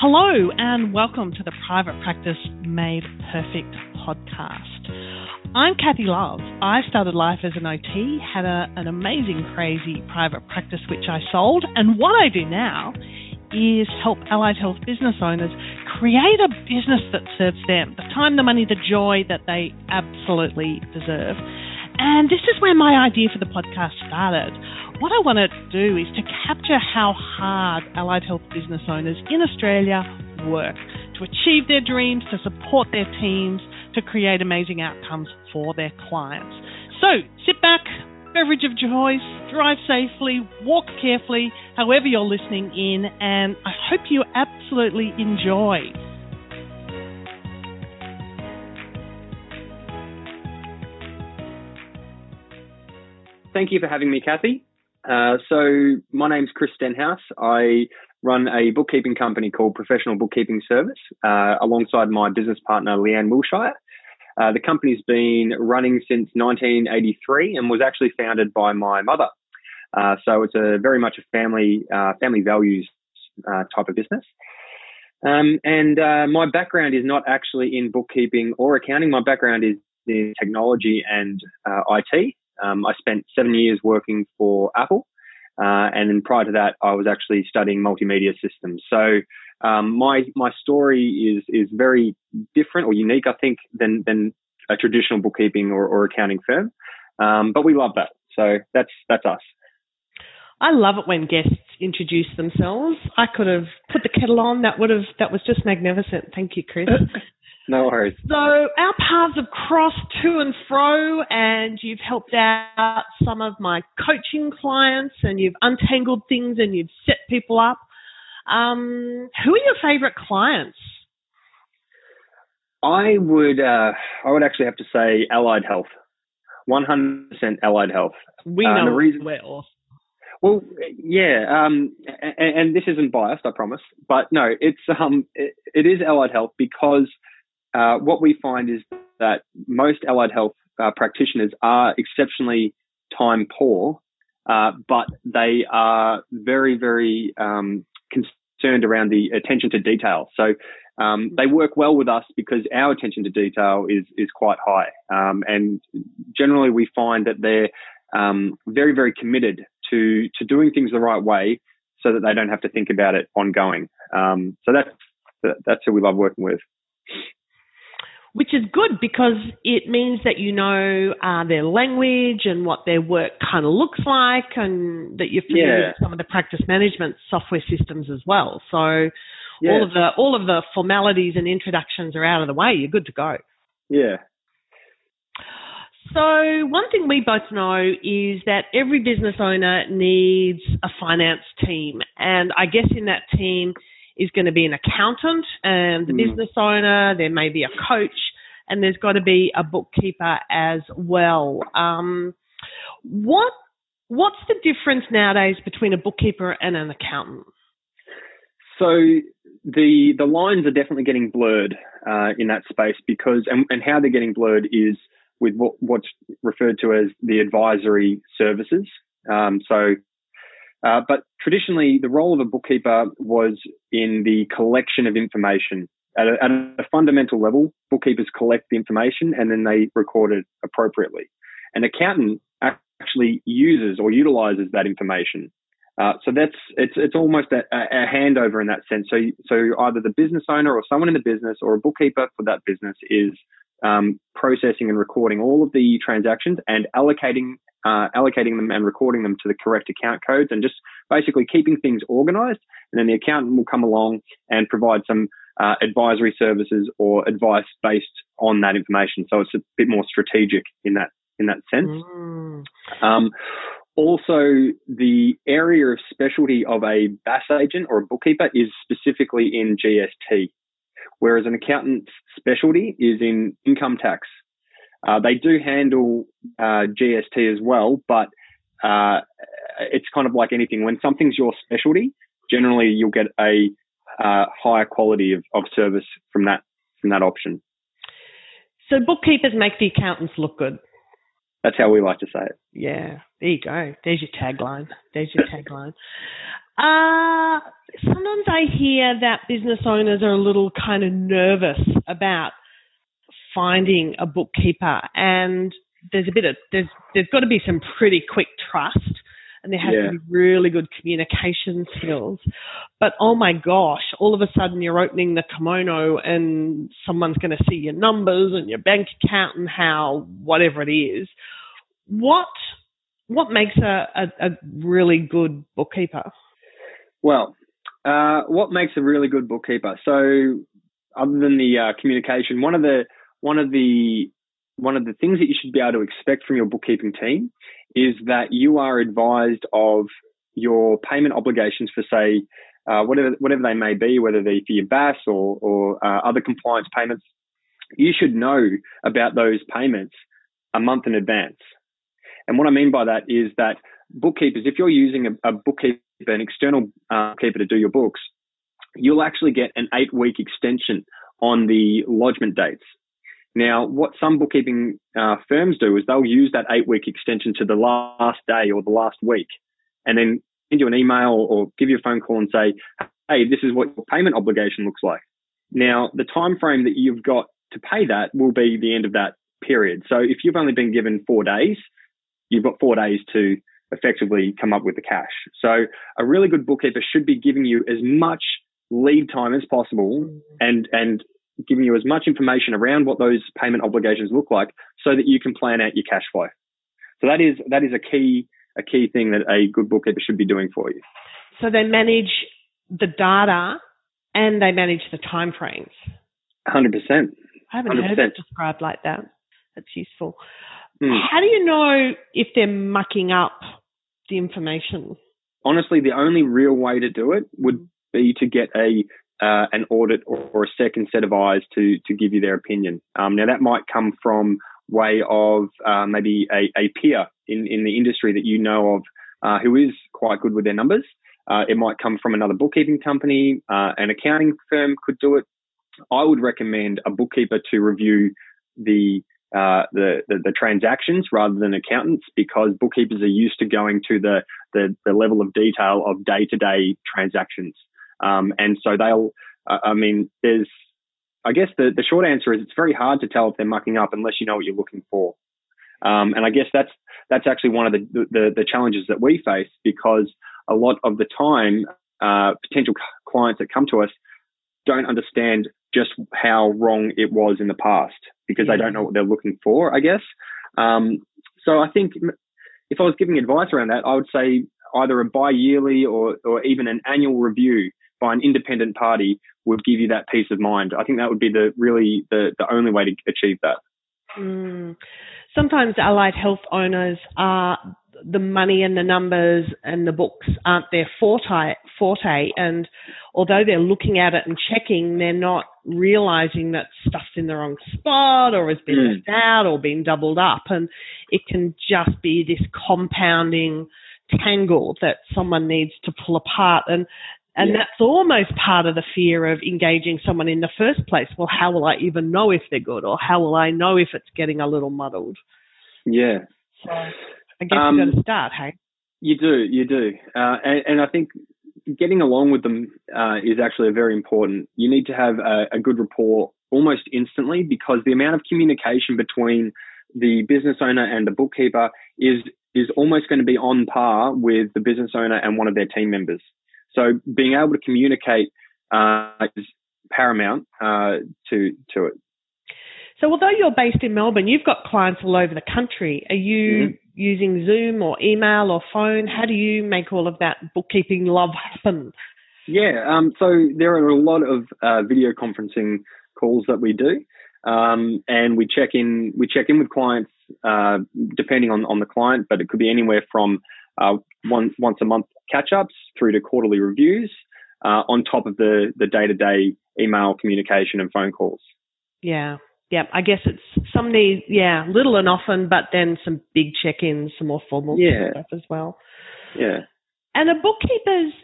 Hello, and welcome to the Private Practice Made Perfect podcast. I'm Kathy Love. I started life as an OT, had a, an amazing, crazy private practice which I sold, and what I do now is help allied health business owners create a business that serves them the time, the money, the joy that they absolutely deserve. And this is where my idea for the podcast started. What I want to do is to capture how hard allied health business owners in Australia work to achieve their dreams, to support their teams, to create amazing outcomes for their clients. So sit back, beverage of choice, drive safely, walk carefully, however you're listening in, and I hope you absolutely enjoy. Thank you for having me, Kathy. Uh, so my name's Chris Stenhouse. I run a bookkeeping company called Professional Bookkeeping Service uh, alongside my business partner Leanne Wilshire. Uh, the company's been running since 1983 and was actually founded by my mother. Uh, so it's a very much a family uh, family values type of business. Um, and my background is not actually in bookkeeping or accounting. My background is in technology and IT. Um, I spent seven years working for Apple. Uh, and then prior to that, I was actually studying multimedia systems. So um, my my story is is very different or unique, I think, than than a traditional bookkeeping or, or accounting firm. Um, but we love that. So that's that's us. I love it when guests introduce themselves. I could have put the kettle on. That would have that was just magnificent. Thank you, Chris. No worries. So our paths have crossed to and fro, and you've helped out some of my coaching clients, and you've untangled things, and you've set people up. Um, who are your favourite clients? I would, uh, I would actually have to say Allied Health, one hundred percent Allied Health. We uh, know the reason. Well. Well, yeah, um, and, and, this isn't biased, I promise, but no, it's um, it, it is Allied Health because uh, what we find is that most allied health uh, practitioners are exceptionally time poor, uh, but they are very, very um, concerned around the attention to detail. So um, they work well with us because our attention to detail is is quite high, um, and generally we find that they're um, very, very committed to to doing things the right way, so that they don't have to think about it ongoing. Um, so that's that's who we love working with which is good because it means that you know uh, their language and what their work kind of looks like, and that you're familiar yeah. with some of the practice management software systems as well. So yeah. all of the all of the formalities and introductions are out of the way. You're good to go. Yeah. So one thing we both know is that every business owner needs a finance team, and I guess in that team is going to be an accountant and the mm. business owner. There may be a coach, and there's got to be a bookkeeper as well. Um, what what's the difference nowadays between a bookkeeper and an accountant? So the the lines are definitely getting blurred uh, in that space because and, and how they're getting blurred is with what, what's referred to as the advisory services. Um, so uh, but traditionally, the role of a bookkeeper was in the collection of information. At a, at a, fundamental level, bookkeepers collect the information and then they record it appropriately. An accountant actually uses or utilizes that information. Uh, so that's it's it's almost a, a, handover in that sense. So so either the business owner or someone in the business or a bookkeeper for that business is um, processing and recording all of the transactions and allocating uh, allocating them and recording them to the correct account codes and just basically keeping things organized. And then the accountant will come along and provide some uh, advisory services or advice based on that information. So it's a bit more strategic in that in that sense. Mm. Um, also, the area of specialty of a BAS agent or a bookkeeper is specifically in GST, whereas an accountant's specialty is in income tax uh, they do handle uh, GST as well, but uh, it's kind of like anything. When something's your specialty, generally you'll get a uh, higher quality of, of service from that from that option. So bookkeepers make the accountants look good. That's how we like to say it. Yeah, there you go. There's your tagline. There's your tagline. Uh, sometimes I hear that business owners are a little kind of nervous about finding a bookkeeper and there's a bit of there's there's got to be some pretty quick trust and there has Yeah. to be really good communication skills. But oh my gosh, all of a sudden you're opening the kimono and someone's going to see your numbers and your bank account and how whatever it is. What what makes a, a, a really good bookkeeper? Well, uh, what makes a really good bookkeeper? So, other than the uh, communication, one of the one of the one of the things that you should be able to expect from your bookkeeping team is that you are advised of your payment obligations for, say, uh, whatever whatever they may be, whether they're for your BAS or or uh, other compliance payments. You should know about those payments a month in advance. And what I mean by that is that bookkeepers, if you're using a, a bookkeeper, an external uh, keeper to do your books, you'll actually get an eight week extension on the lodgement dates. Now, what some bookkeeping uh, firms do is they'll use that eight week extension to the last day or the last week and then send you an email or give you a phone call and say, hey, this is what your payment obligation looks like. Now, the time frame that you've got to pay that will be the end of that period. So if you've only been given four days, you've got four days to effectively come up with the cash. So a really good bookkeeper should be giving you as much lead time as possible and and giving you as much information around what those payment obligations look like so that you can plan out your cash flow. So that is that is a key a key thing that a good bookkeeper should be doing for you. So they manage the data and they manage the time frames. 100%. I haven't heard 100%. it described like that. That's useful. Hmm. How do you know if they're mucking up the information? honestly, the only real way to do it would be to get a uh, an audit or, or a second set of eyes to to give you their opinion. Um, now that might come from way of uh, maybe a, a peer in in the industry that you know of uh, who is quite good with their numbers. Uh, it might come from another bookkeeping company, uh, an accounting firm could do it. I would recommend a bookkeeper to review the uh, the, the the transactions rather than accountants because bookkeepers are used to going to the the, the level of detail of day to day transactions, um, and so they'll. I mean, there's. I guess the the short answer is it's very hard to tell if they're mucking up unless you know what you're looking for, um, and I guess that's that's actually one of the, the the challenges that we face because a lot of the time, uh, potential clients that come to us don't understand just how wrong it was in the past because they don't know what they're looking for, I guess. Um, so I think if I was giving advice around that, I would say either a bi-yearly or, or even an annual review by an independent party would give you that peace of mind. I think that would be the really the, the only way to achieve that. Mm. Sometimes allied health owners are the money and the numbers and the books aren't their forte, forte. And although they're looking at it and checking, they're not realizing that stuff's in the wrong spot or has been Mm. left out or been doubled up. And it can just be this compounding tangle that someone needs to pull apart. And and Yeah. that's almost part of the fear of engaging someone in the first place. Well, how will I even know if they're good, or how will I know if it's getting a little muddled? Yeah. So I guess Um, you've got to start, hey? You do, you do, uh, and, and I think getting along with them uh, is actually very important. You need to have a, a good rapport almost instantly because the amount of communication between the business owner and the bookkeeper is is almost going to be on par with the business owner and one of their team members. So being able to communicate uh, is paramount uh, to to it. So although you're based in Melbourne, you've got clients all over the country. Are you using Zoom or email or phone? How do you make all of that bookkeeping love happen? Yeah, um, so there are a lot of uh, video conferencing calls that we do, um, and we check in. We check in with clients uh, depending on on the client, but it could be anywhere from uh, one once a month catch ups through to quarterly reviews, uh, on top of the the day to day email communication and phone calls. Yeah. Yeah, I guess it's some need, yeah, little and often, but then some big check-ins, some more formal Yeah. stuff as well. Yeah. And are bookkeepers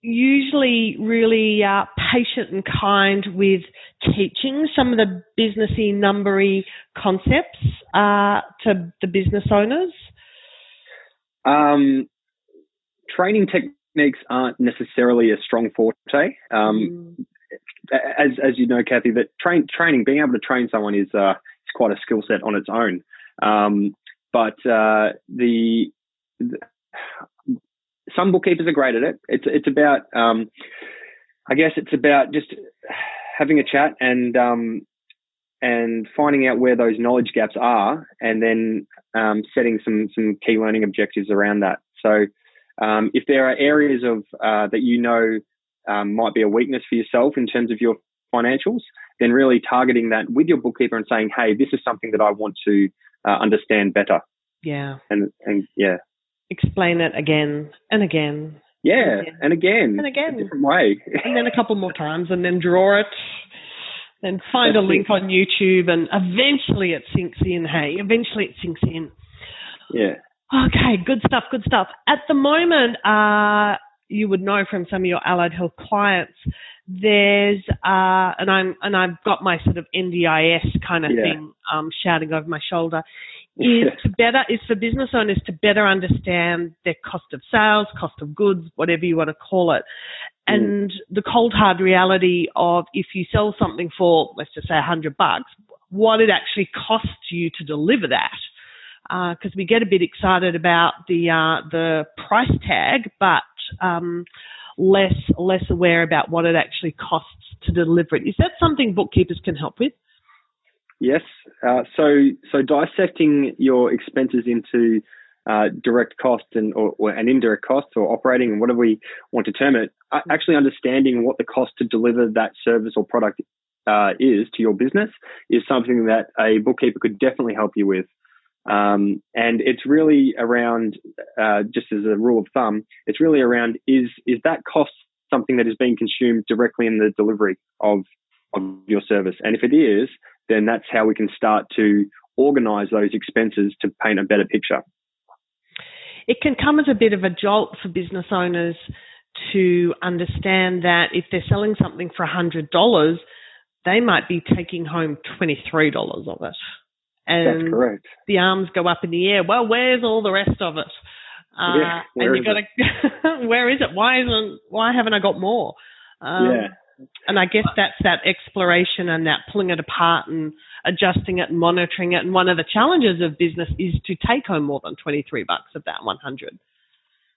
usually really uh, patient and kind with teaching some of the businessy, numbery concepts uh, to the business owners? Um, training techniques aren't necessarily a strong forte. Um, mm. As as you know, Kathy, that train training, being able to train someone is uh, is quite a skill set on its own. Um, but uh, the, the some bookkeepers are great at it. It's it's about um, I guess it's about just having a chat and um, and finding out where those knowledge gaps are, and then um, setting some some key learning objectives around that. So um, if there are areas of uh, that you know um, might be a weakness for yourself in terms of your financials, then really targeting that with your bookkeeper and saying, "Hey, this is something that I want to uh, understand better." Yeah. And and yeah explain it again and again. Yeah, and again. And again. A different way. and then a couple more times and then draw it. And find That's a link it. on YouTube and eventually it sinks in, hey. Eventually it sinks in. Yeah. Okay, good stuff, good stuff. At the moment, uh, you would know from some of your allied health clients, there's uh, and I'm and I've got my sort of NDIS kind of yeah. thing um, shouting over my shoulder is to better is for business owners to better understand their cost of sales, cost of goods, whatever you want to call it. Mm. And mm. the cold hard reality of if you sell something for let's just say a hundred bucks, what it actually costs you to deliver that. Because uh, we get a bit excited about the uh, the price tag, but um, less less aware about what it actually costs to deliver it. Is that something bookkeepers can help with? Yes. Uh, so so dissecting your expenses into uh, direct costs and or, or, and indirect costs or operating and whatever we want to term it, uh, actually understanding what the cost to deliver that service or product uh, is to your business is something that a bookkeeper could definitely help you with. Um, and it's really around, uh, just as a rule of thumb, it's really around is is that cost something that is being consumed directly in the delivery of of your service? And if it is, then that's how we can start to organize those expenses to paint a better picture. It can come as a bit of a jolt for business owners to understand that if they're selling something for $100, they might be taking home $23 of it. And That's correct. The arms go up in the air. Well, where's all the rest of it? Uh, yeah, and you got to, where is it? Why isn't, why haven't I got more? Um, yeah and I guess that's that exploration and that pulling it apart and adjusting it and monitoring it. And one of the challenges of business is to take home more than 23 bucks of that 100.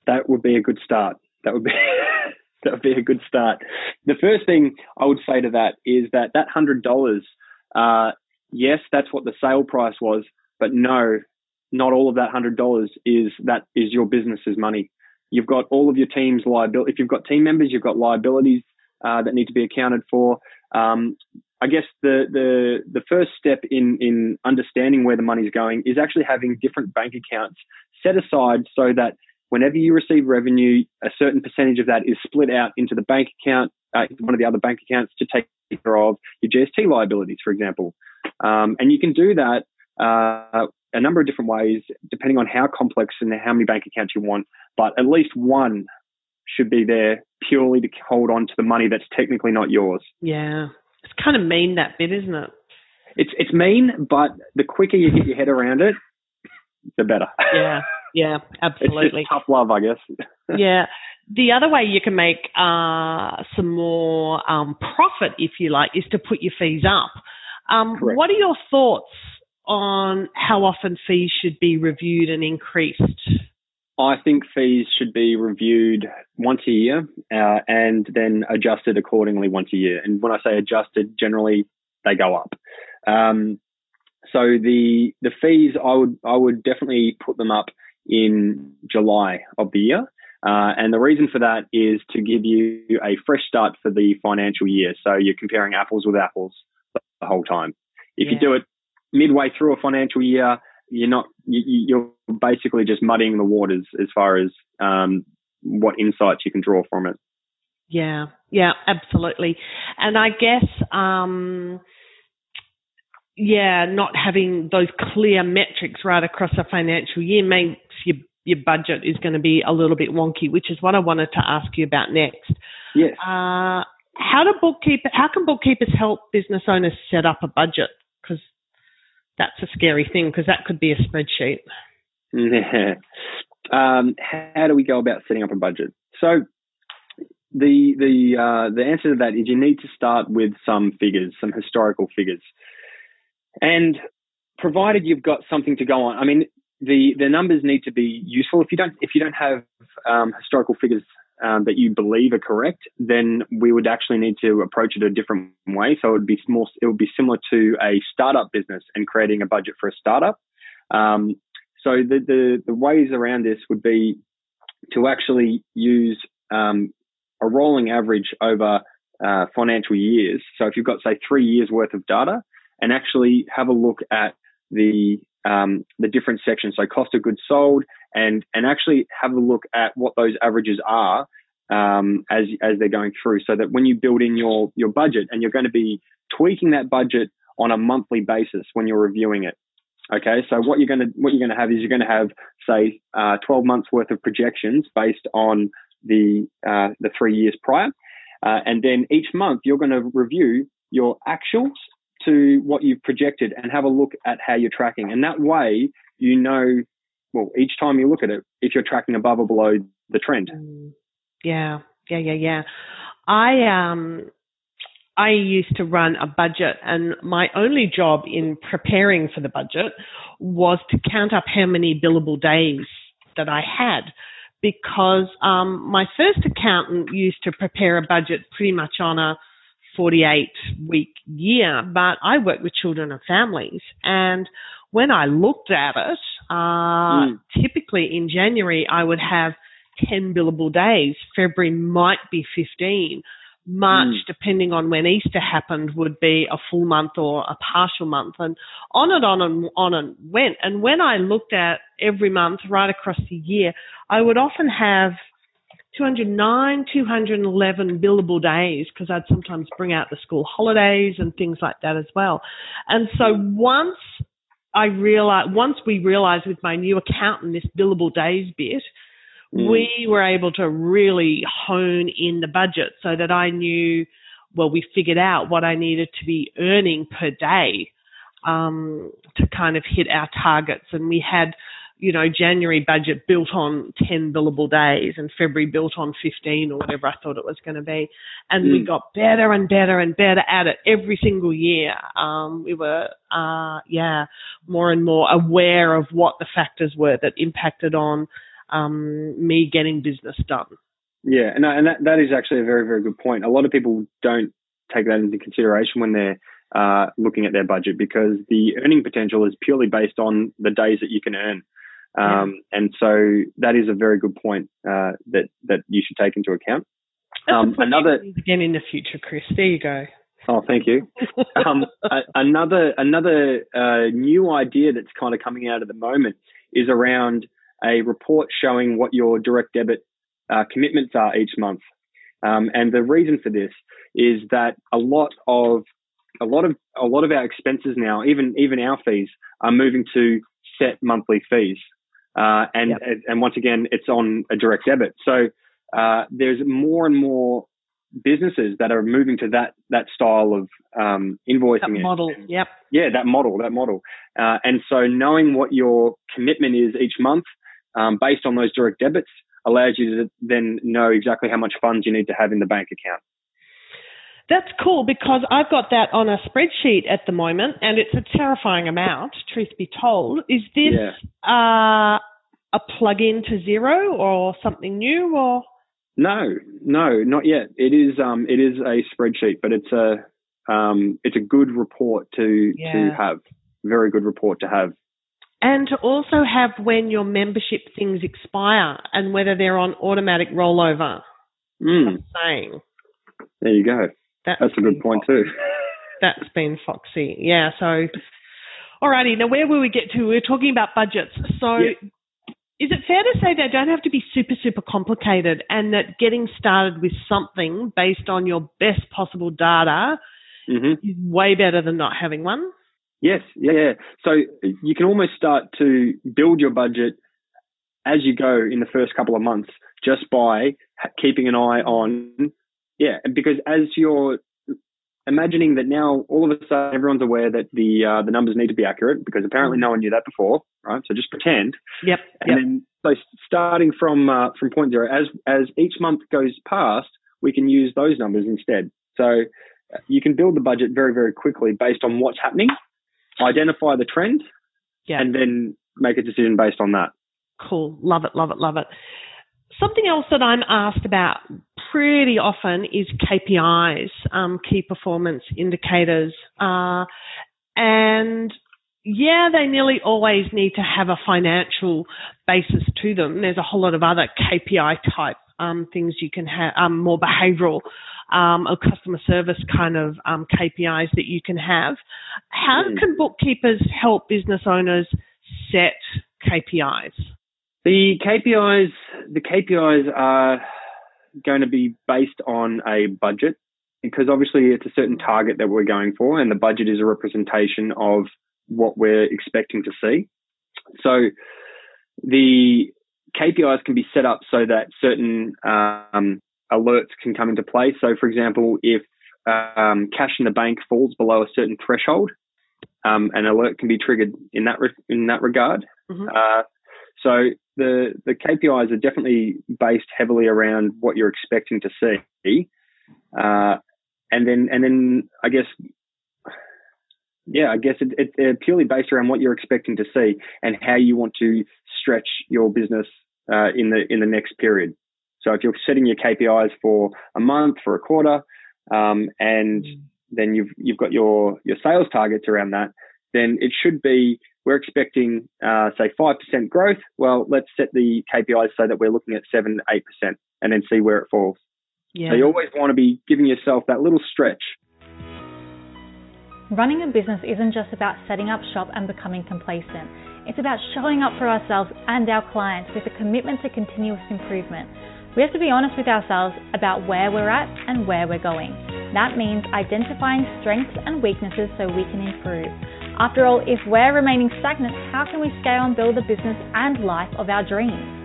That would be a good start. That would be that would be a good start. The first thing I would say to that is that that hundred dollars, uh, yes, that's what the sale price was, but no, not all of that hundred dollars is that is your business's money. You've got all of your team's liability. If you've got team members, you've got liabilities uh, that need to be accounted for. Um, I guess the, the the first step in in understanding where the money's going is actually having different bank accounts set aside so that whenever you receive revenue, a certain percentage of that is split out into the bank account, uh, one of the other bank accounts to take care of your GST liabilities, for example. Um, and you can do that uh, a number of different ways, depending on how complex and how many bank accounts you want. But at least one should be there purely to hold on to the money that's technically not yours. Yeah. It's kind of mean that bit, isn't it? It's it's mean, but the quicker you get your head around it, the better. Yeah, yeah, absolutely. It's tough love, I guess. yeah. The other way you can make uh, some more um, profit, if you like, is to put your fees up. Um, what are your thoughts on how often fees should be reviewed and increased? I think fees should be reviewed once a year uh, and then adjusted accordingly once a year. And when I say adjusted, generally they go up. Um, so the the fees, I would I would definitely put them up in July of the year. Uh, and the reason for that is to give you a fresh start for the financial year. So you're comparing apples with apples the whole time. If yeah. you do it midway through a financial year, you're not you, are basically just muddying the waters as far as um, what insights you can draw from it. Yeah, yeah, absolutely. And I guess, um, yeah, not having those clear metrics right across a financial year makes your your budget is going to be a little bit wonky, which is what I wanted to ask you about next. Yes. Uh, how do bookkeeper? How can bookkeepers help business owners set up a budget? Because that's a scary thing. Because that could be a spreadsheet. Yeah. Um, how do we go about setting up a budget? So the the uh, the answer to that is you need to start with some figures, some historical figures, and provided you've got something to go on. I mean, the the numbers need to be useful. If you don't if you don't have um, historical figures um, that you believe are correct, then we would actually need to approach it a different way. So it would be more it would be similar to a startup business and creating a budget for a startup. Um, so the, the the ways around this would be to actually use um, a rolling average over uh, financial years. So if you've got say three years worth of data, and actually have a look at the um, the different sections, so cost of goods sold, and and actually have a look at what those averages are um, as as they're going through, so that when you build in your your budget, and you're going to be tweaking that budget on a monthly basis when you're reviewing it. Okay, so what you're going to what you're going to have is you're going to have say uh, 12 months worth of projections based on the uh, the three years prior, uh, and then each month you're going to review your actuals to what you've projected and have a look at how you're tracking. And that way, you know, well, each time you look at it, if you're tracking above or below the trend. Mm. Yeah, yeah, yeah, yeah. I um, I used to run a budget, and my only job in preparing for the budget was to count up how many billable days that I had. Because um, my first accountant used to prepare a budget pretty much on a 48 week year, but I work with children and families. And when I looked at it, uh, mm. typically in January, I would have 10 billable days. February might be 15. March, mm. depending on when Easter happened, would be a full month or a partial month, and on and on and on and went. And when I looked at every month right across the year, I would often have 209, 211 billable days because I'd sometimes bring out the school holidays and things like that as well. And so once I realized, once we realized with my new accountant this billable days bit, mm. we were able to really hone in the budget so that I knew, well, we figured out what I needed to be earning per day um, to kind of hit our targets. And we had you know, January budget built on 10 billable days and February built on 15 or whatever I thought it was going to be. And mm. we got better and better and better at it every single year. Um, we were, uh, yeah, more and more aware of what the factors were that impacted on, um, me getting business done. Yeah. And, and that, that is actually a very, very good point. A lot of people don't take that into consideration when they're, uh, looking at their budget because the earning potential is purely based on the days that you can earn. Um, yeah. And so that is a very good point uh, that that you should take into account. Um, another again in the future, Chris. There you go. Oh, thank you. um, a, another another uh, new idea that's kind of coming out at the moment is around a report showing what your direct debit uh, commitments are each month. Um, and the reason for this is that a lot of a lot of a lot of our expenses now, even even our fees, are moving to set monthly fees. Uh, and, yep. and once again, it's on a direct debit. So uh, there's more and more businesses that are moving to that that style of um, invoicing. That model, and, yep. Yeah, that model, that model. Uh, and so knowing what your commitment is each month um, based on those direct debits allows you to then know exactly how much funds you need to have in the bank account. That's cool because I've got that on a spreadsheet at the moment and it's a terrifying amount, truth be told. Is this yeah. uh, a plug-in to Xero or something new or? No, no, not yet. It is um, it is a spreadsheet, but it's a um, it's a good report to yeah. to have. Very good report to have. And to also have when your membership things expire and whether they're on automatic rollover. Mm. saying. There you go. That's, That's a good point foxy. too. That's been foxy. Yeah. So, alrighty. Now, where will we get to? We're talking about budgets. So, yeah. is it fair to say they don't have to be super, super complicated and that getting started with something based on your best possible data mm-hmm. is way better than not having one? Yes. Yeah, yeah. So, you can almost start to build your budget as you go in the first couple of months, just by keeping an eye on, yeah, because as you're imagining that now all of a sudden everyone's aware that the uh, the numbers need to be accurate because apparently no one knew that before, right? So just pretend. Yep. And yep. then so starting from uh, from point zero, as as each month goes past, we can use those numbers instead. So uh, you can build the budget very very quickly based on what's happening, identify the trend, yeah. and then make a decision based on that. Cool. Love it. Love it. Love it. Something else that I'm asked about pretty often is KPIs, um, key performance indicators. Uh, and yeah, they nearly always need to have a financial basis to them. There's a whole lot of other KPI type um, things you can have, um, more behavioral um, or customer service kind of um, KPIs that you can have. How mm. can bookkeepers help business owners set KPIs? The KPIs, the KPIs are going to be based on a budget because obviously it's a certain target that we're going for, and the budget is a representation of what we're expecting to see. So the KPIs can be set up so that certain um, alerts can come into play. So, for example, if um, cash in the bank falls below a certain threshold, um, an alert can be triggered in that re- in that regard. Mm-hmm. Uh, so the the KPIs are definitely based heavily around what you're expecting to see, uh, and then and then I guess yeah, I guess it, it, they're purely based around what you're expecting to see and how you want to stretch your business uh, in the in the next period. So if you're setting your KPIs for a month, for a quarter, um, and mm. then you've you've got your your sales targets around that, then it should be we're expecting, uh, say, 5% growth. Well, let's set the KPIs so that we're looking at 7 8% and then see where it falls. Yeah. So you always want to be giving yourself that little stretch. Running a business isn't just about setting up shop and becoming complacent. It's about showing up for ourselves and our clients with a commitment to continuous improvement. We have to be honest with ourselves about where we're at and where we're going. That means identifying strengths and weaknesses so we can improve. After all, if we're remaining stagnant, how can we scale and build the business and life of our dreams?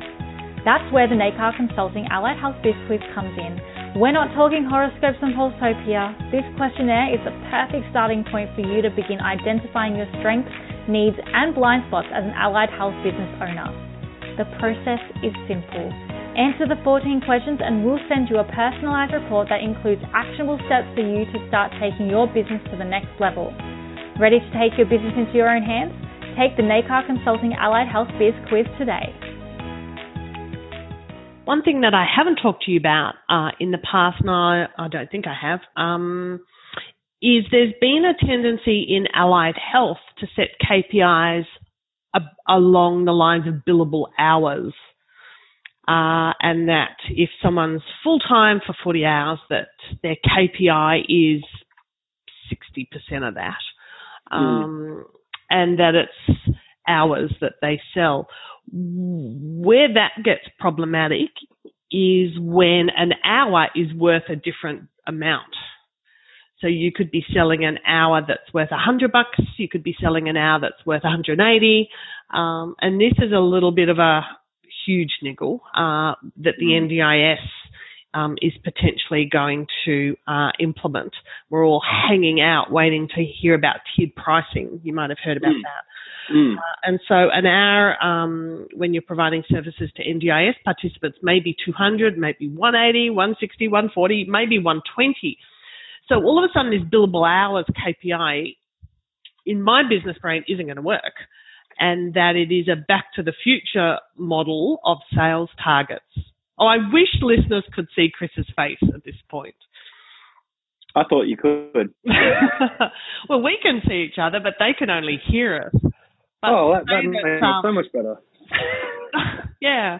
That's where the NACAR Consulting Allied Health Biz Quiz comes in. We're not talking horoscopes and Pulsopia. This questionnaire is the perfect starting point for you to begin identifying your strengths, needs, and blind spots as an allied health business owner. The process is simple. Answer the 14 questions and we'll send you a personalized report that includes actionable steps for you to start taking your business to the next level. Ready to take your business into your own hands? Take the NACAR Consulting Allied Health Biz Quiz today. One thing that I haven't talked to you about uh, in the past, no, I don't think I have, um, is there's been a tendency in allied health to set KPIs along the lines of billable hours. Uh, and that if someone's full time for 40 hours, that their KPI is 60% of that. Hmm. um, mm. and that it's hours that they sell. Where that gets problematic is when an hour is worth a different amount. So you could be selling an hour that's worth a hundred bucks. You could be selling an hour that's worth 180. Um, and this is a little bit of a huge niggle uh, that the mm. NDIS um, is potentially going to uh, implement. We're all hanging out waiting to hear about tiered pricing. You might have heard about mm. that. Mm. Uh, and so an hour um, when you're providing services to NDIS participants may be 200, maybe 180, 160, 140, maybe 120. So all of a sudden this billable hours KPI in my business brain isn't going to work and that it is a back to the future model of sales targets. Oh, I wish listeners could see Chris's face at this point. I thought you could. well, we can see each other, but they can only hear us. But oh, that, that makes it um, so much better. yeah.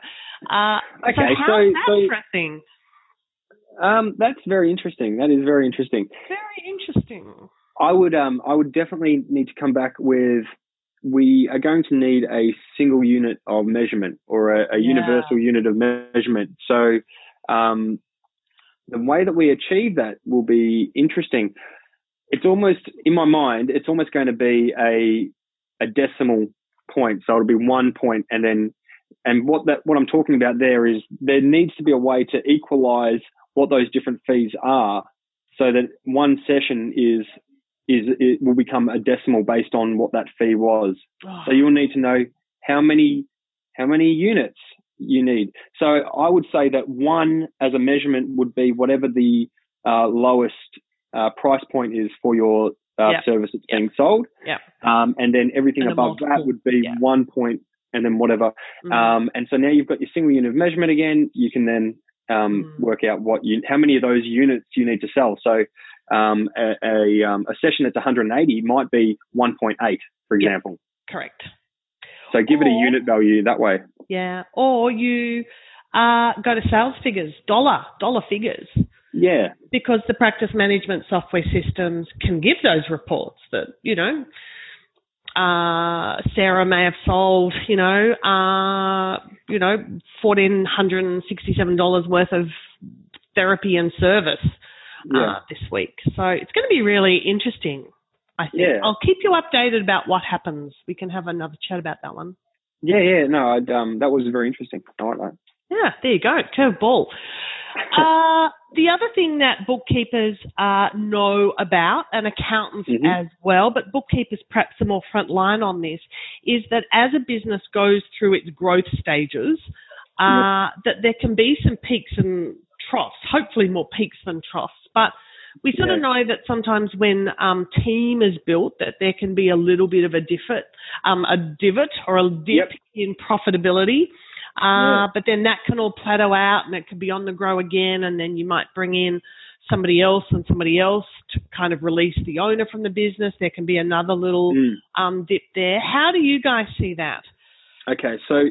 Uh, okay, so, so, so interesting. Um, that's very interesting. That is very interesting. Very interesting. I would um I would definitely need to come back with we are going to need a single unit of measurement or a, a yeah. universal unit of measurement. So um, the way that we achieve that will be interesting. It's almost in my mind. It's almost going to be a a decimal point. So it'll be one point, and then and what that what I'm talking about there is there needs to be a way to equalize what those different fees are, so that one session is is it will become a decimal based on what that fee was. Oh. So you'll need to know how many how many units you need. So I would say that one as a measurement would be whatever the uh, lowest uh, price point is for your uh, yep. service that's being sold. Yeah. Um, and then everything and above that would be yep. one point and then whatever. Mm. Um, and so now you've got your single unit of measurement again. You can then um, mm. work out what you, how many of those units you need to sell. So um, a, a, um, a, session that's 180 might be 1.8, for example. Yep. Correct. So give or, it a unit value that way. Yeah. Or you uh, go to sales figures, dollar, dollar figures. Yeah. Because the practice management software systems can give those reports that, you know, uh, Sarah may have sold, you know, uh, you know, fourteen hundred and sixty-seven dollars worth of therapy and service uh, this week. So it's going to be really interesting. I think yeah. I'll keep you updated about what happens. We can have another chat about that one. Yeah, yeah, no, I'd, um, that was very interesting. I like that. Yeah, there you go, curve ball. Uh, the other thing that bookkeepers uh, know about, and accountants mm-hmm. as well, but bookkeepers perhaps are more front line on this, is that as a business goes through its growth stages, uh, that there can be some peaks and troughs, hopefully more peaks than troughs. But we sort yeah. of know that sometimes when um, team is built, that there can be a little bit of a divot, um, a divot or a dip yep. in profitability. Uh, yeah. But then that can all plateau out and it can be on the grow again. And then you might bring in somebody else and somebody else to kind of release the owner from the business. There can be another little mm. um, dip there. How do you guys see that? Okay, so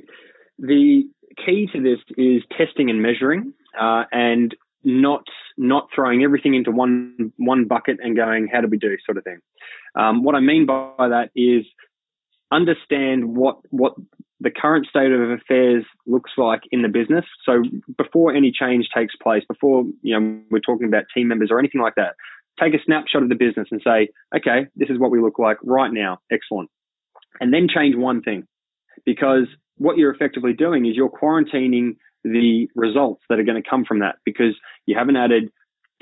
the key to this is testing and measuring, uh, and not not throwing everything into one one bucket and going, how do we do, sort of thing. Um, what I mean by that is understand what what the current state of affairs looks like in the business. So before any change takes place, before you know we're talking about team members or anything like that, take a snapshot of the business and say, okay, this is what we look like right now. Excellent. And then change one thing because what you're effectively doing is you're quarantining the results that are going to come from that because you haven't added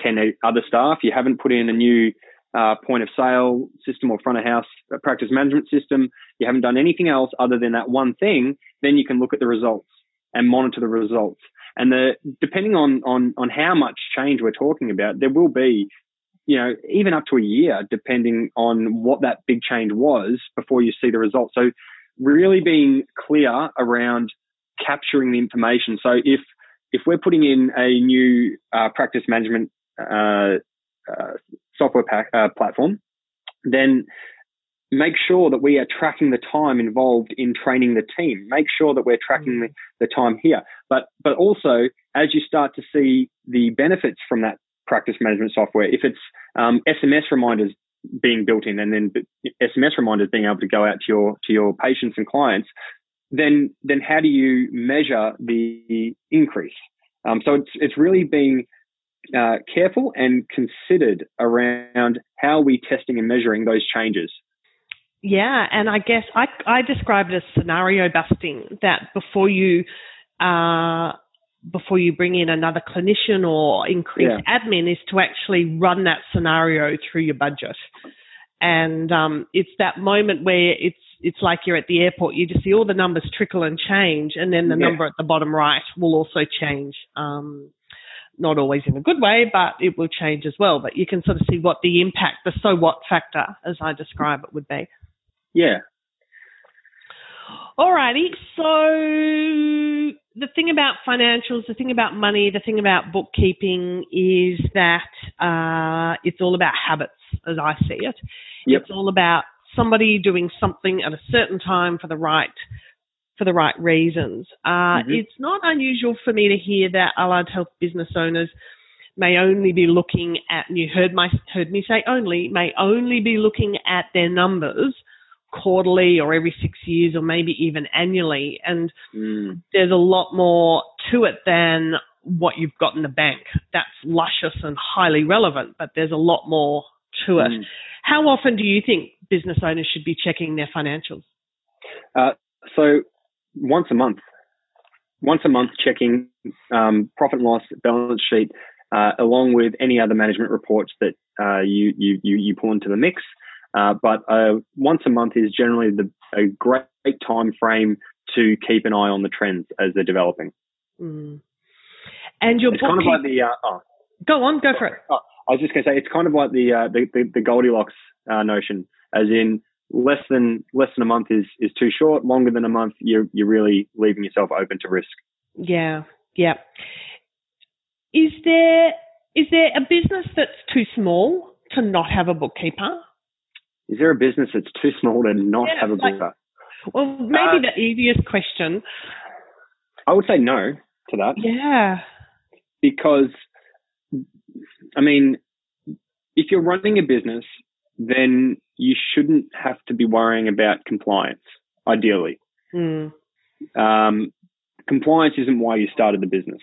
10 other staff, you haven't put in a new uh, point of sale system or front of house practice management system, you haven't done anything else other than that one thing, then you can look at the results and monitor the results. And the, depending on, on, on how much change we're talking about, there will be, you know, even up to a year, depending on what that big change was before you see the results. So really being clear around capturing the information. So if, if we're putting in a new uh, practice management uh, uh, software pack, uh, platform, then make sure that we are tracking the time involved in training the team. Make sure that we're tracking the, the time here. But but also as you start to see the benefits from that practice management software, if it's um, SMS reminders being built in, and then SMS reminders being able to go out to your to your patients and clients, then then how do you measure the increase? Um, so it's it's really being uh, careful and considered around how we testing and measuring those changes. Yeah, and I guess I I describe it as scenario busting. That before you uh, before you bring in another clinician or increase yeah. admin is to actually run that scenario through your budget. And um, it's that moment where it's it's like you're at the airport. You just see all the numbers trickle and change, and then the yeah. number at the bottom right will also change. Um, not always in a good way, but it will change as well. But you can sort of see what the impact, the so what factor, as I describe it, would be. Yeah. Alrighty. So the thing about financials, the thing about money, the thing about bookkeeping is that uh, it's all about habits, as I see it. Yep. It's all about somebody doing something at a certain time for the right for the right reasons. Uh, mm-hmm. It's not unusual for me to hear that allied health business owners may only be looking at, and you heard, my, heard me say only, may only be looking at their numbers quarterly or every six years or maybe even annually. And mm. there's a lot more to it than what you've got in the bank. That's luscious and highly relevant, but there's a lot more to it. Mm. How often do you think business owners should be checking their financials? Uh, so once a month. once a month checking um, profit and loss balance sheet uh, along with any other management reports that uh, you, you, you pull into the mix. Uh, but uh, once a month is generally the, a great time frame to keep an eye on the trends as they're developing. Mm. And your it's kind of like the uh, oh. go on, go for it. Oh, I was just going to say it's kind of like the uh, the, the, the, Goldilocks notion, as in less than less than a month is is too short. Longer than a month, you're you're really leaving yourself open to risk. Yeah, yeah. Is there is there a business that's too small to not have a bookkeeper? Is there a business that's too small to not yeah, have a bookkeeper? Like, well, maybe uh, the easiest question. I would say no to that. Yeah. Because, I mean, if you're running a business, then you shouldn't have to be worrying about compliance, ideally. Mm. Um, compliance isn't why you started the business.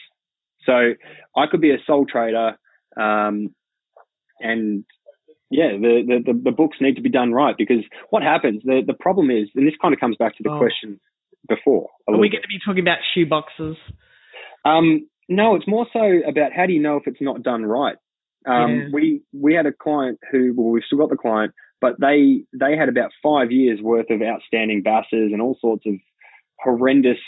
So I could be a sole trader, um, and yeah, the, the, the, books need to be done right because what happens, the, the problem is, and this kind of comes back to the oh. question before. Are we going to be talking about shoe boxes? Um, no, it's more so about how do you know if it's not done right. Um, yeah. We we had a client who, well, we've still got the client, but they they had about five years worth of outstanding BASes and all sorts of horrendous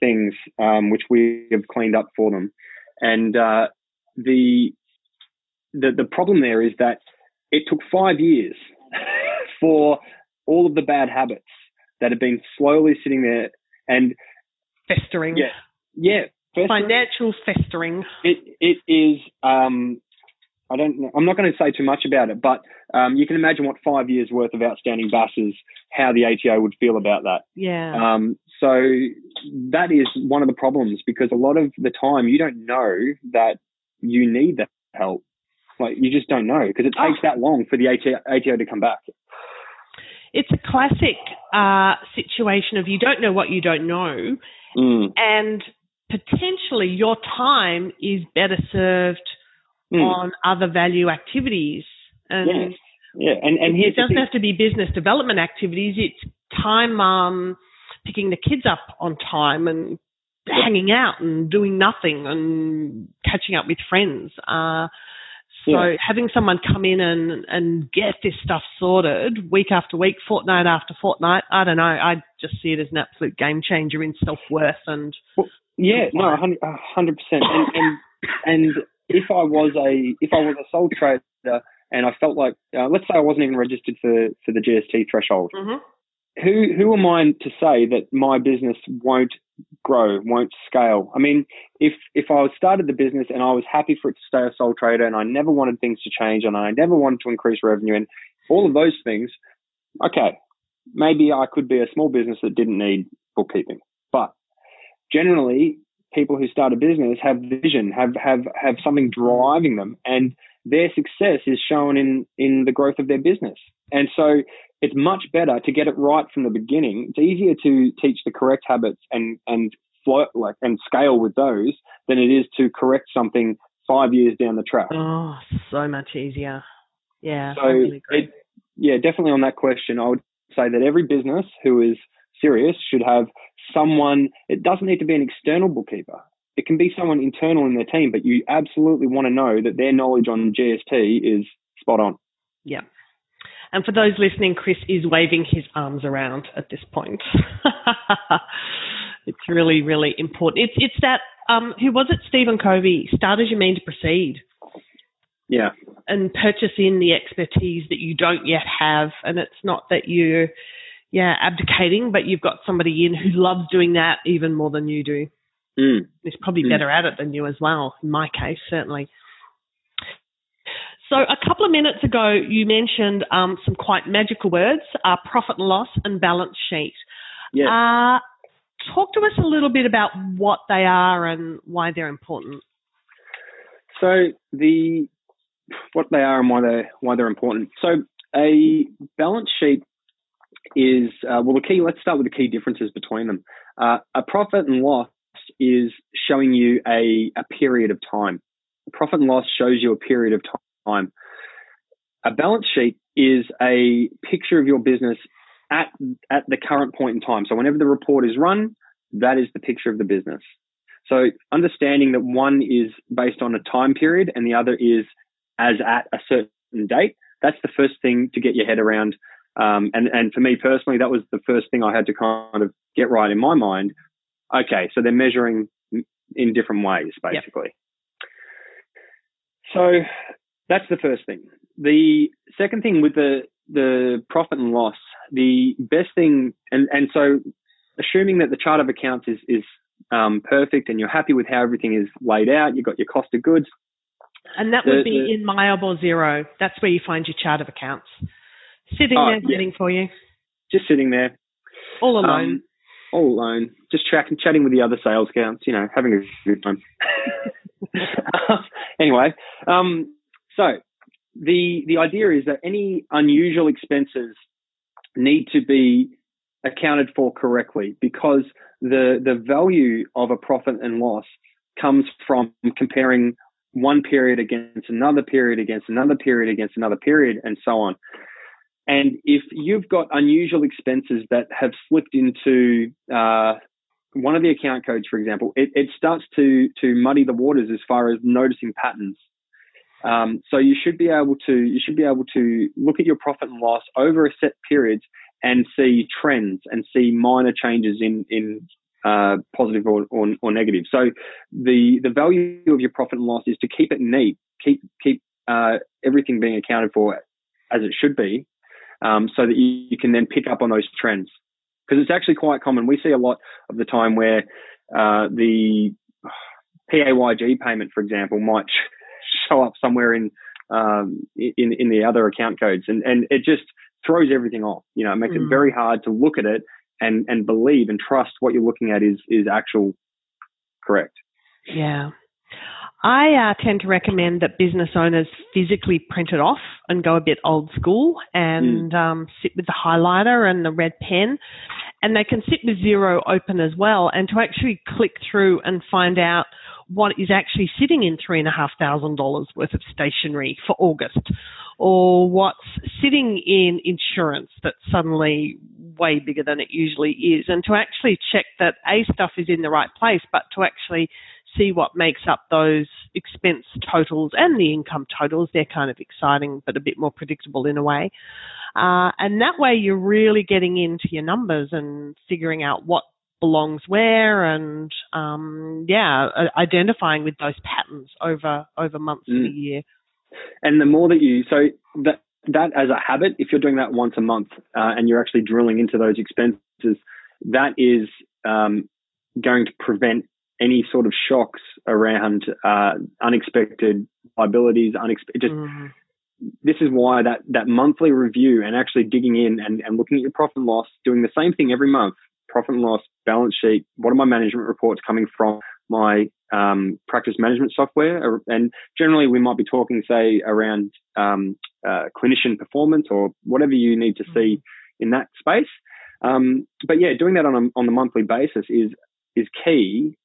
things, um, which we have cleaned up for them. And uh, the, the the problem there is that it took five years for all of the bad habits that have been slowly sitting there and festering. Yeah, yeah, festering. financial festering. It it is. Um, I don't. I'm not going to say too much about it, but um, you can imagine what five years worth of outstanding BASes, how the ATO would feel about that. Yeah. Um, so that is one of the problems because a lot of the time you don't know that you need that help. Like you just don't know because it takes oh. that long for the ATO, ATO to come back. It's a classic uh, situation of you don't know what you don't know, mm. and potentially your time is better served mm. on other value activities. And yes. Yeah, and and it doesn't have to be business development activities. It's time um, picking the kids up on time and hanging out and doing nothing and catching up with friends. Uh, so yeah. having someone come in and, and get this stuff sorted week after week, fortnight after fortnight, I don't know. I just see it as an absolute game changer in self worth and. Well, yeah, no, hundred percent. And, and and if I was a if I was a sole trader and I felt like uh, let's say I wasn't even registered for for the GST threshold, mm-hmm who who am I to say that my business won't grow, won't scale? I mean, if if I started the business and I was happy for it to stay a sole trader and I never wanted things to change and I never wanted to increase revenue and all of those things, okay, maybe I could be a small business that didn't need bookkeeping. But generally, people who start a business have vision, have have have something driving them, and their success is shown in in the growth of their business. And so it's much better to get it right from the beginning. It's easier to teach the correct habits and and float like and scale with those than it is to correct something five years down the track. Oh, so much easier. Yeah. So it, yeah, definitely on that question, I would say that every business who is serious should have someone. It doesn't need to be an external bookkeeper. It can be someone internal in their team, but you absolutely want to know that their knowledge on GST is spot on. Yeah. And for those listening, Chris is waving his arms around at this point. it's really, really important. It's it's that um, who was it? Stephen Covey. Start as you mean to proceed. Yeah. And purchase in the expertise that you don't yet have, and it's not that you're, yeah, abdicating, but you've got somebody in who loves doing that even more than you do. Mm. He's probably mm. better at it than you as well. In my case, certainly. So a couple of minutes ago, you mentioned um, some quite magical words: uh, profit and loss and balance sheet. Yes. Uh, talk to us a little bit about what they are and why they're important. So the what they are and why they why they're important. So a balance sheet is uh, well the key. Let's start with the key differences between them. Uh, a profit and loss is showing you a, a period of time. Profit and loss shows you a period of time. A balance sheet is a picture of your business at, at the current point in time. So whenever the report is run, that is the picture of the business. So understanding that one is based on a time period and the other is as at a certain date. That's the first thing to get your head around. Um, and, and for me personally, that was the first thing I had to kind of get right in my mind. Okay, so they're measuring in different ways, basically. Yep. So that's the first thing. The second thing with the the profit and loss, the best thing, and and so assuming that the chart of accounts is is um, perfect and you're happy with how everything is laid out, you've got your cost of goods. And that the, would be the, in MYOB or Xero. That's where you find your chart of accounts. Sitting oh, there yeah. waiting for you. Just sitting there. All alone. Um, all alone. Just chatting, chatting with the other sales accounts, you know, having a good time. anyway, um, so the the idea is that any unusual expenses need to be accounted for correctly because the the value of a profit and loss comes from comparing one period against another period against another period against another period and so on. And if you've got unusual expenses that have slipped into uh, one of the account codes, for example, it, it starts to to muddy the waters as far as noticing patterns. Um, so you should be able to you should be able to look at your profit and loss over a set period and see trends and see minor changes in in uh, positive or, or, or, negative. So the the value of your profit and loss is to keep it neat, keep keep uh, everything being accounted for as it should be, um, so that you, you, can then pick up on those trends. Because it's actually quite common. We see a lot of the time where uh, the PAYG payment, for example, might show up somewhere in um, in in the other account codes, and and it just throws everything off. You know, it makes mm. it very hard to look at it and and believe and trust what you're looking at is is actual correct. Yeah. I uh, tend to recommend that business owners physically print it off and go a bit old school and mm. um, sit with the highlighter and the red pen. And they can sit with Xero open as well and to actually click through and find out what is actually sitting in three and a half thousand dollars worth of stationery for August or what's sitting in insurance that's suddenly way bigger than it usually is and to actually check that A stuff is in the right place but to actually see what makes up those expense totals and the income totals. They're kind of exciting but a bit more predictable in a way. Uh, and that way you're really getting into your numbers and figuring out what belongs where and um, yeah, identifying with those patterns over over months mm. of the year. And the more that you so that that as a habit, if you're doing that once a month uh, and you're actually drilling into those expenses, that is um, going to prevent any sort of shocks around uh, unexpected liabilities, unexpected. Just mm. this is why that that monthly review and actually digging in and, and looking at your profit and loss, doing the same thing every month, profit and loss, balance sheet, what are my management reports coming from my um, practice management software? And generally, we might be talking, say, around um, uh, clinician performance or whatever you need to see mm-hmm. in that space. Um, but yeah, doing that on a, on a monthly basis is is key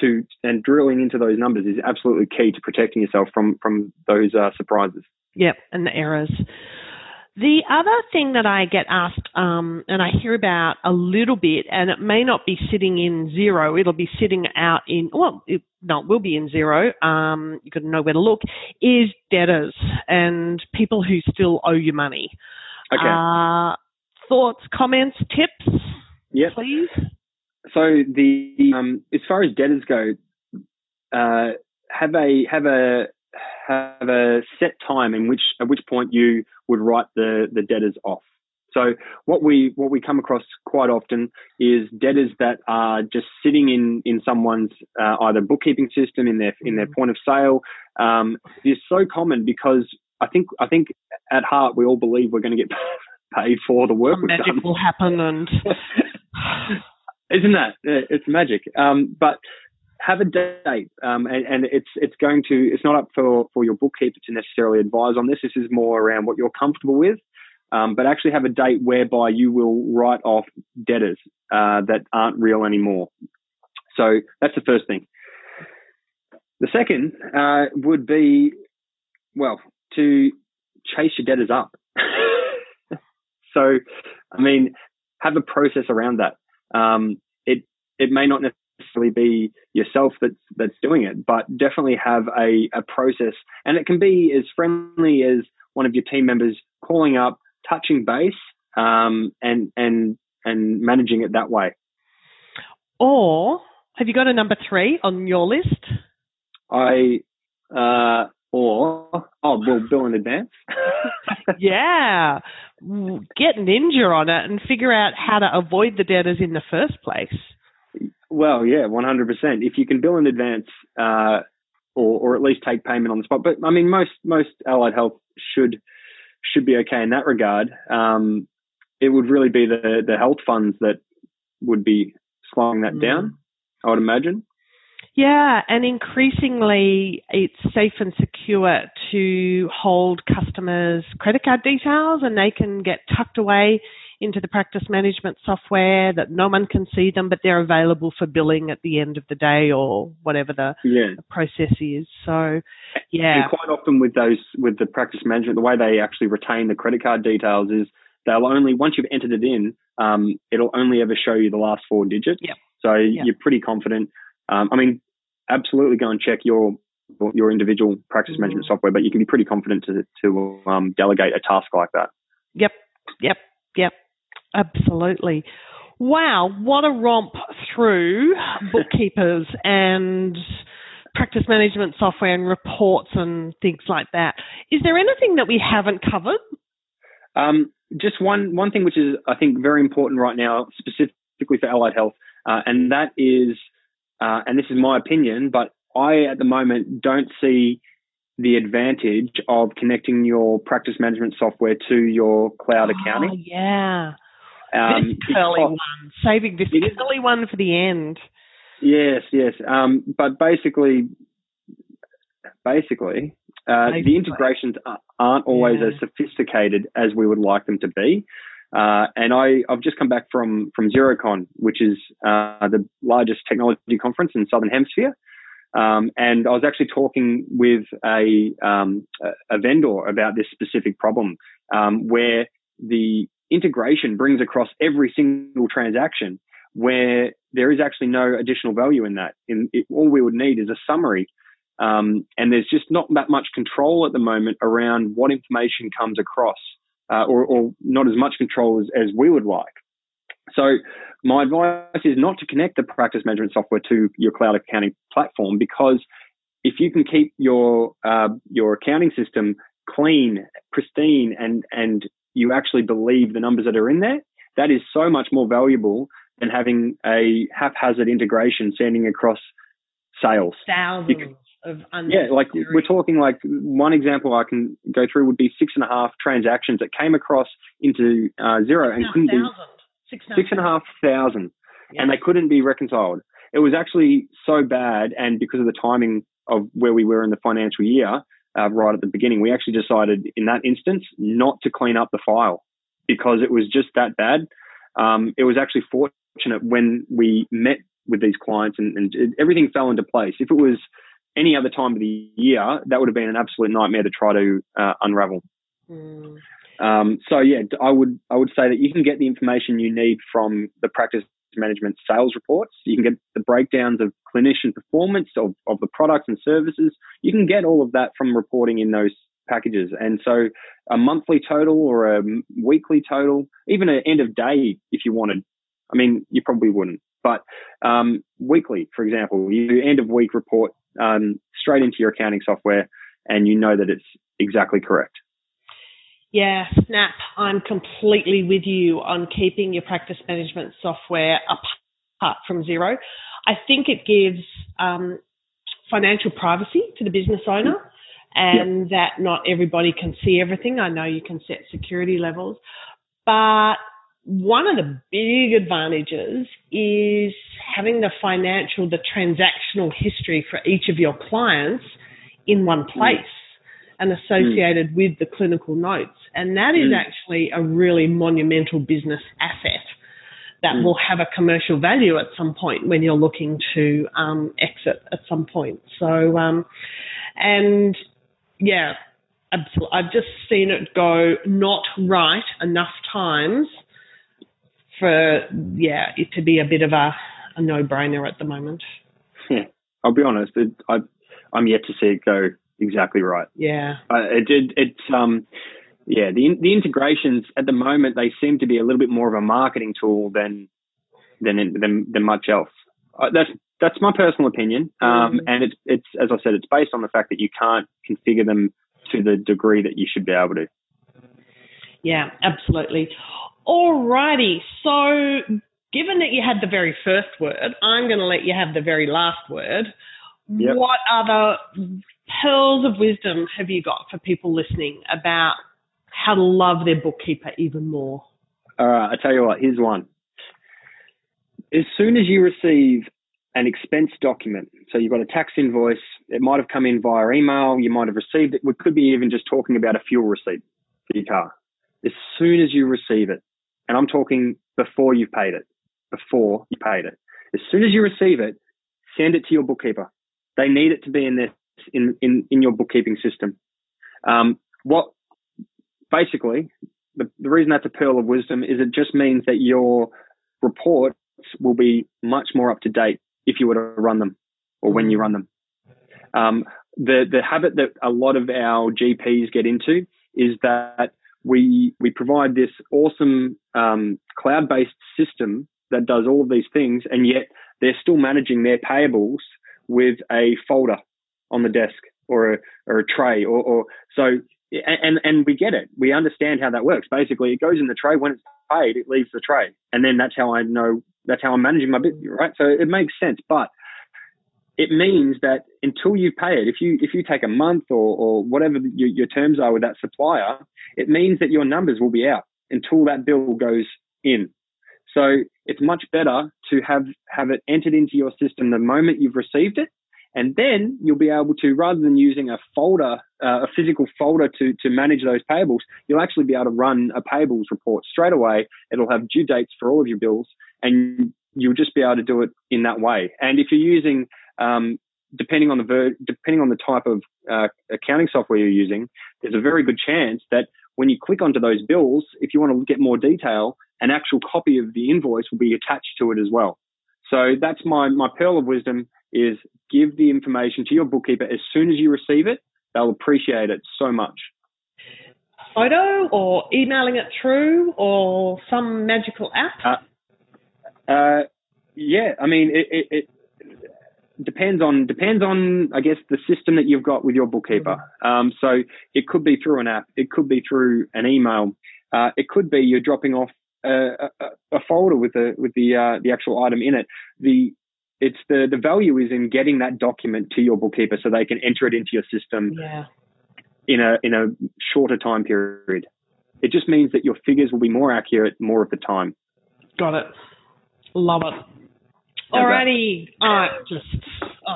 to and drilling into those numbers is absolutely key to protecting yourself from from those uh, surprises. Yep, and the errors. The other thing that I get asked, um, and I hear about a little bit, and it may not be sitting in Xero, it'll be sitting out in, well, it, no, it will be in Xero, um, you've got to know where to look, is debtors and people who still owe you money. Okay. Uh, thoughts, comments, tips, yep. please? So the um, as far as debtors go, uh, have a have a have a set time in which at which point you would write the the debtors off. So what we what we come across quite often is debtors that are just sitting in in someone's uh, either bookkeeping system in their in their point of sale. Um, is so common because I think I think at heart we all believe we're going to get paid for the work Some magic will happen and. Isn't that? It's magic. Um, but have a date, um, and, and, it's it's going to it's not up for for your bookkeeper to necessarily advise on this. This is more around what you're comfortable with, um, but actually have a date whereby you will write off debtors uh, that aren't real anymore. So that's the first thing. The second uh, would be, well, to chase your debtors up. so, I mean, have a process around that. Um, it it may not necessarily be yourself that's that's doing it, but definitely have a, a process, and it can be as friendly as one of your team members calling up, touching base, um, and and and managing it that way. Or have you got a number three on your list? I uh, or oh, well, bill in advance. yeah, get Ninja on it and figure out how to avoid the debtors in the first place. Well, yeah, one hundred percent. If you can bill in advance, uh, or or at least take payment on the spot. But I mean, most most allied health should should be okay in that regard. Um, it would really be the the health funds that would be slowing that mm. down. I would imagine. Yeah, and increasingly it's safe and secure to hold customers' credit card details and they can get tucked away into the practice management software that no one can see them, but they're available for billing at the end of the day or whatever the, yeah. the process is. So, yeah. And quite often with those, with the practice management, the way they actually retain the credit card details is they'll only, once you've entered it in, um, it'll only ever show you the last four digits. Yep. So yep. you're pretty confident. Um, I mean, absolutely go and check your your individual practice mm-hmm. management software, but you can be pretty confident to to um, delegate a task like that. Yep, yep, yep. Absolutely. Wow, what a romp through bookkeepers and practice management software and reports and things like that. Is there anything that we haven't covered? Um, just one one thing which is I think very important right now, specifically for allied health, uh, and that is, uh, and this is my opinion, but I at the moment don't see the advantage of connecting your practice management software to your cloud oh, accounting. Yeah. Um, this curly one, saving this curly one for the end. Yes, yes. Um, but basically, basically, uh, basically. the integrations aren't always yeah. as sophisticated as we would like them to be. Uh, and I, I've just come back from from Xerocon, which is uh, the largest technology conference in Southern Hemisphere. Um, and I was actually talking with a, um, a vendor about this specific problem, um, where the integration brings across every single transaction where there is actually no additional value in that. In, it, all we would need is a summary. Um, and there's just not that much control at the moment around what information comes across, uh, or, or, not as much control as, as we would like. So my advice is not to connect the practice management software to your cloud accounting platform because if you can keep your uh, your accounting system clean, pristine, and and you actually believe the numbers that are in there, that is so much more valuable than having a haphazard integration sending across sales. Thousands of Yeah, like we're talking like one example I can go through would be six and a half transactions that came across into uh, Xero and couldn't be six and a half thousand, yes. and they couldn't be reconciled. It was actually so bad, and because of the timing of where we were in the financial year, uh, right at the beginning, we actually decided in that instance not to clean up the file because it was just that bad. Um, it was actually fortunate when we met with these clients and, and it, everything fell into place. If it was any other time of the year, that would have been an absolute nightmare to try to uh, unravel. Mm. Um, so yeah, I would I would say that you can get the information you need from the practice management sales reports. You can get the breakdowns of clinician performance of, of the products and services. You can get all of that from reporting in those packages. And so a monthly total or a weekly total, even an end of day if you wanted. I mean, you probably wouldn't, but um, weekly, for example, you end of week report um, straight into your accounting software and you know that it's exactly correct. Yeah, Snap, I'm completely with you on keeping your practice management software apart from Xero. I think it gives um, financial privacy to the business owner and yep. that not everybody can see everything. I know you can set security levels, but one of the big advantages is having the financial, the transactional history for each of your clients in one place and associated mm. with the clinical notes. And that is mm. actually a really monumental business asset that mm. will have a commercial value at some point when you're looking to um, exit at some point. So, um, and yeah, absolutely. I've just seen it go not right enough times for yeah it to be a bit of a a no-brainer at the moment. Yeah, I'll be honest. It, I, I'm yet to see it go exactly right. Yeah. Uh, it, it, it's um, yeah. The the integrations at the moment they seem to be a little bit more of a marketing tool than than than, than much else. Uh, that's that's my personal opinion, um, mm. and it's it's as I said, it's based on the fact that you can't configure them to the degree that you should be able to. Yeah, absolutely. Alrighty, so given that you had the very first word, I'm going to let you have the very last word. Yep. What other pearls of wisdom have you got for people listening about how to love their bookkeeper even more? All right, I tell you what, here's one. As soon as you receive an expense document, so you've got a tax invoice, it might have come in via email, you might have received it, we could be even just talking about a fuel receipt for your car. As soon as you receive it, and I'm talking before you've paid it, before you paid it. As soon as you receive it, send it to your bookkeeper. They need it to be in this in in, in your bookkeeping system. Um, what basically the, the reason that's a pearl of wisdom is it just means that your reports will be much more up to date if you were to run them or when you run them. Um, the the habit that a lot of our GPs get into is that we we provide this awesome um, cloud based system that does all of these things, and yet they're still managing their payables with a folder on the desk or a, or a tray or, or so and and we get it. We understand how that works. Basically it goes in the tray. When it's paid it leaves the tray. And then that's how i know that's how i'm managing my business right? So it makes sense. But it means that until you pay it if you if you take a month or or whatever your, your terms are with that supplier it means that your numbers will be out until that bill goes in so it's much better to have, have it entered into your system the moment you've received it. And then you'll be able to, rather than using a folder, uh, a physical folder to, to manage those payables, you'll actually be able to run a payables report straight away. It'll have due dates for all of your bills and you'll just be able to do it in that way. And if you're using, um, depending on the ver- depending on the type of uh, accounting software you're using, there's a very good chance that when you click onto those bills, if you want to get more detail, an actual copy of the invoice will be attached to it as well. So that's my, my pearl of wisdom is give the information to your bookkeeper as soon as you receive it. They'll appreciate it so much. Photo or emailing it through or some magical app? Uh, uh, yeah, I mean, it, it, it, depends on depends on I guess the system that you've got with your bookkeeper. Mm-hmm. Um, so it could be through an app, it could be through an email, uh, it could be you're dropping off a, a, folder with the with the uh, the actual item in it. The it's the the value is in getting that document to your bookkeeper so they can enter it into your system yeah. in a in a shorter time period. It just means that your figures will be more accurate more of the time. Got it. Love it. Alrighty. Uh, just oh,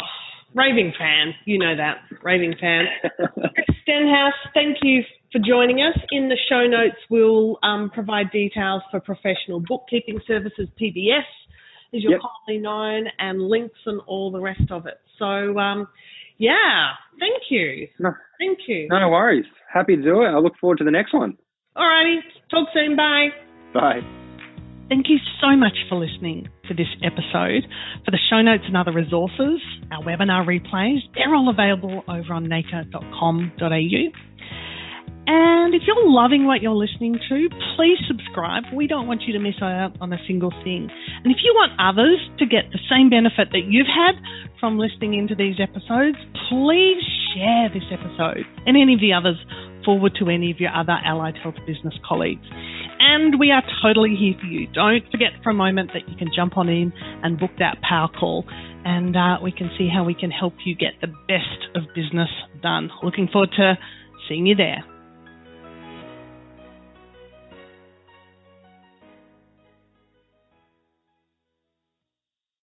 raving fan. You know that. Raving fan. Chris Stenhouse, thank you for joining us. In the show notes, we'll um, provide details for professional bookkeeping services, PBS, as you're yep. commonly known, and links and all the rest of it. So, um, yeah, thank you. No, thank you. No worries. Happy to do it. I look forward to the next one. Alrighty. Talk soon. Bye. Bye. Thank you so much for listening to this episode. For the show notes and other resources, our webinar replays, they're all available over on naker.com.au. And if you're loving what you're listening to, please subscribe. We don't want you to miss out on a single thing. And if you want others to get the same benefit that you've had from listening into these episodes, please share this episode and any of the others forward to any of your other allied health business colleagues. And we are totally here for you. Don't forget for a moment that you can jump on in and book that power call, and uh, we can see how we can help you get the best of business done. Looking forward to seeing you there.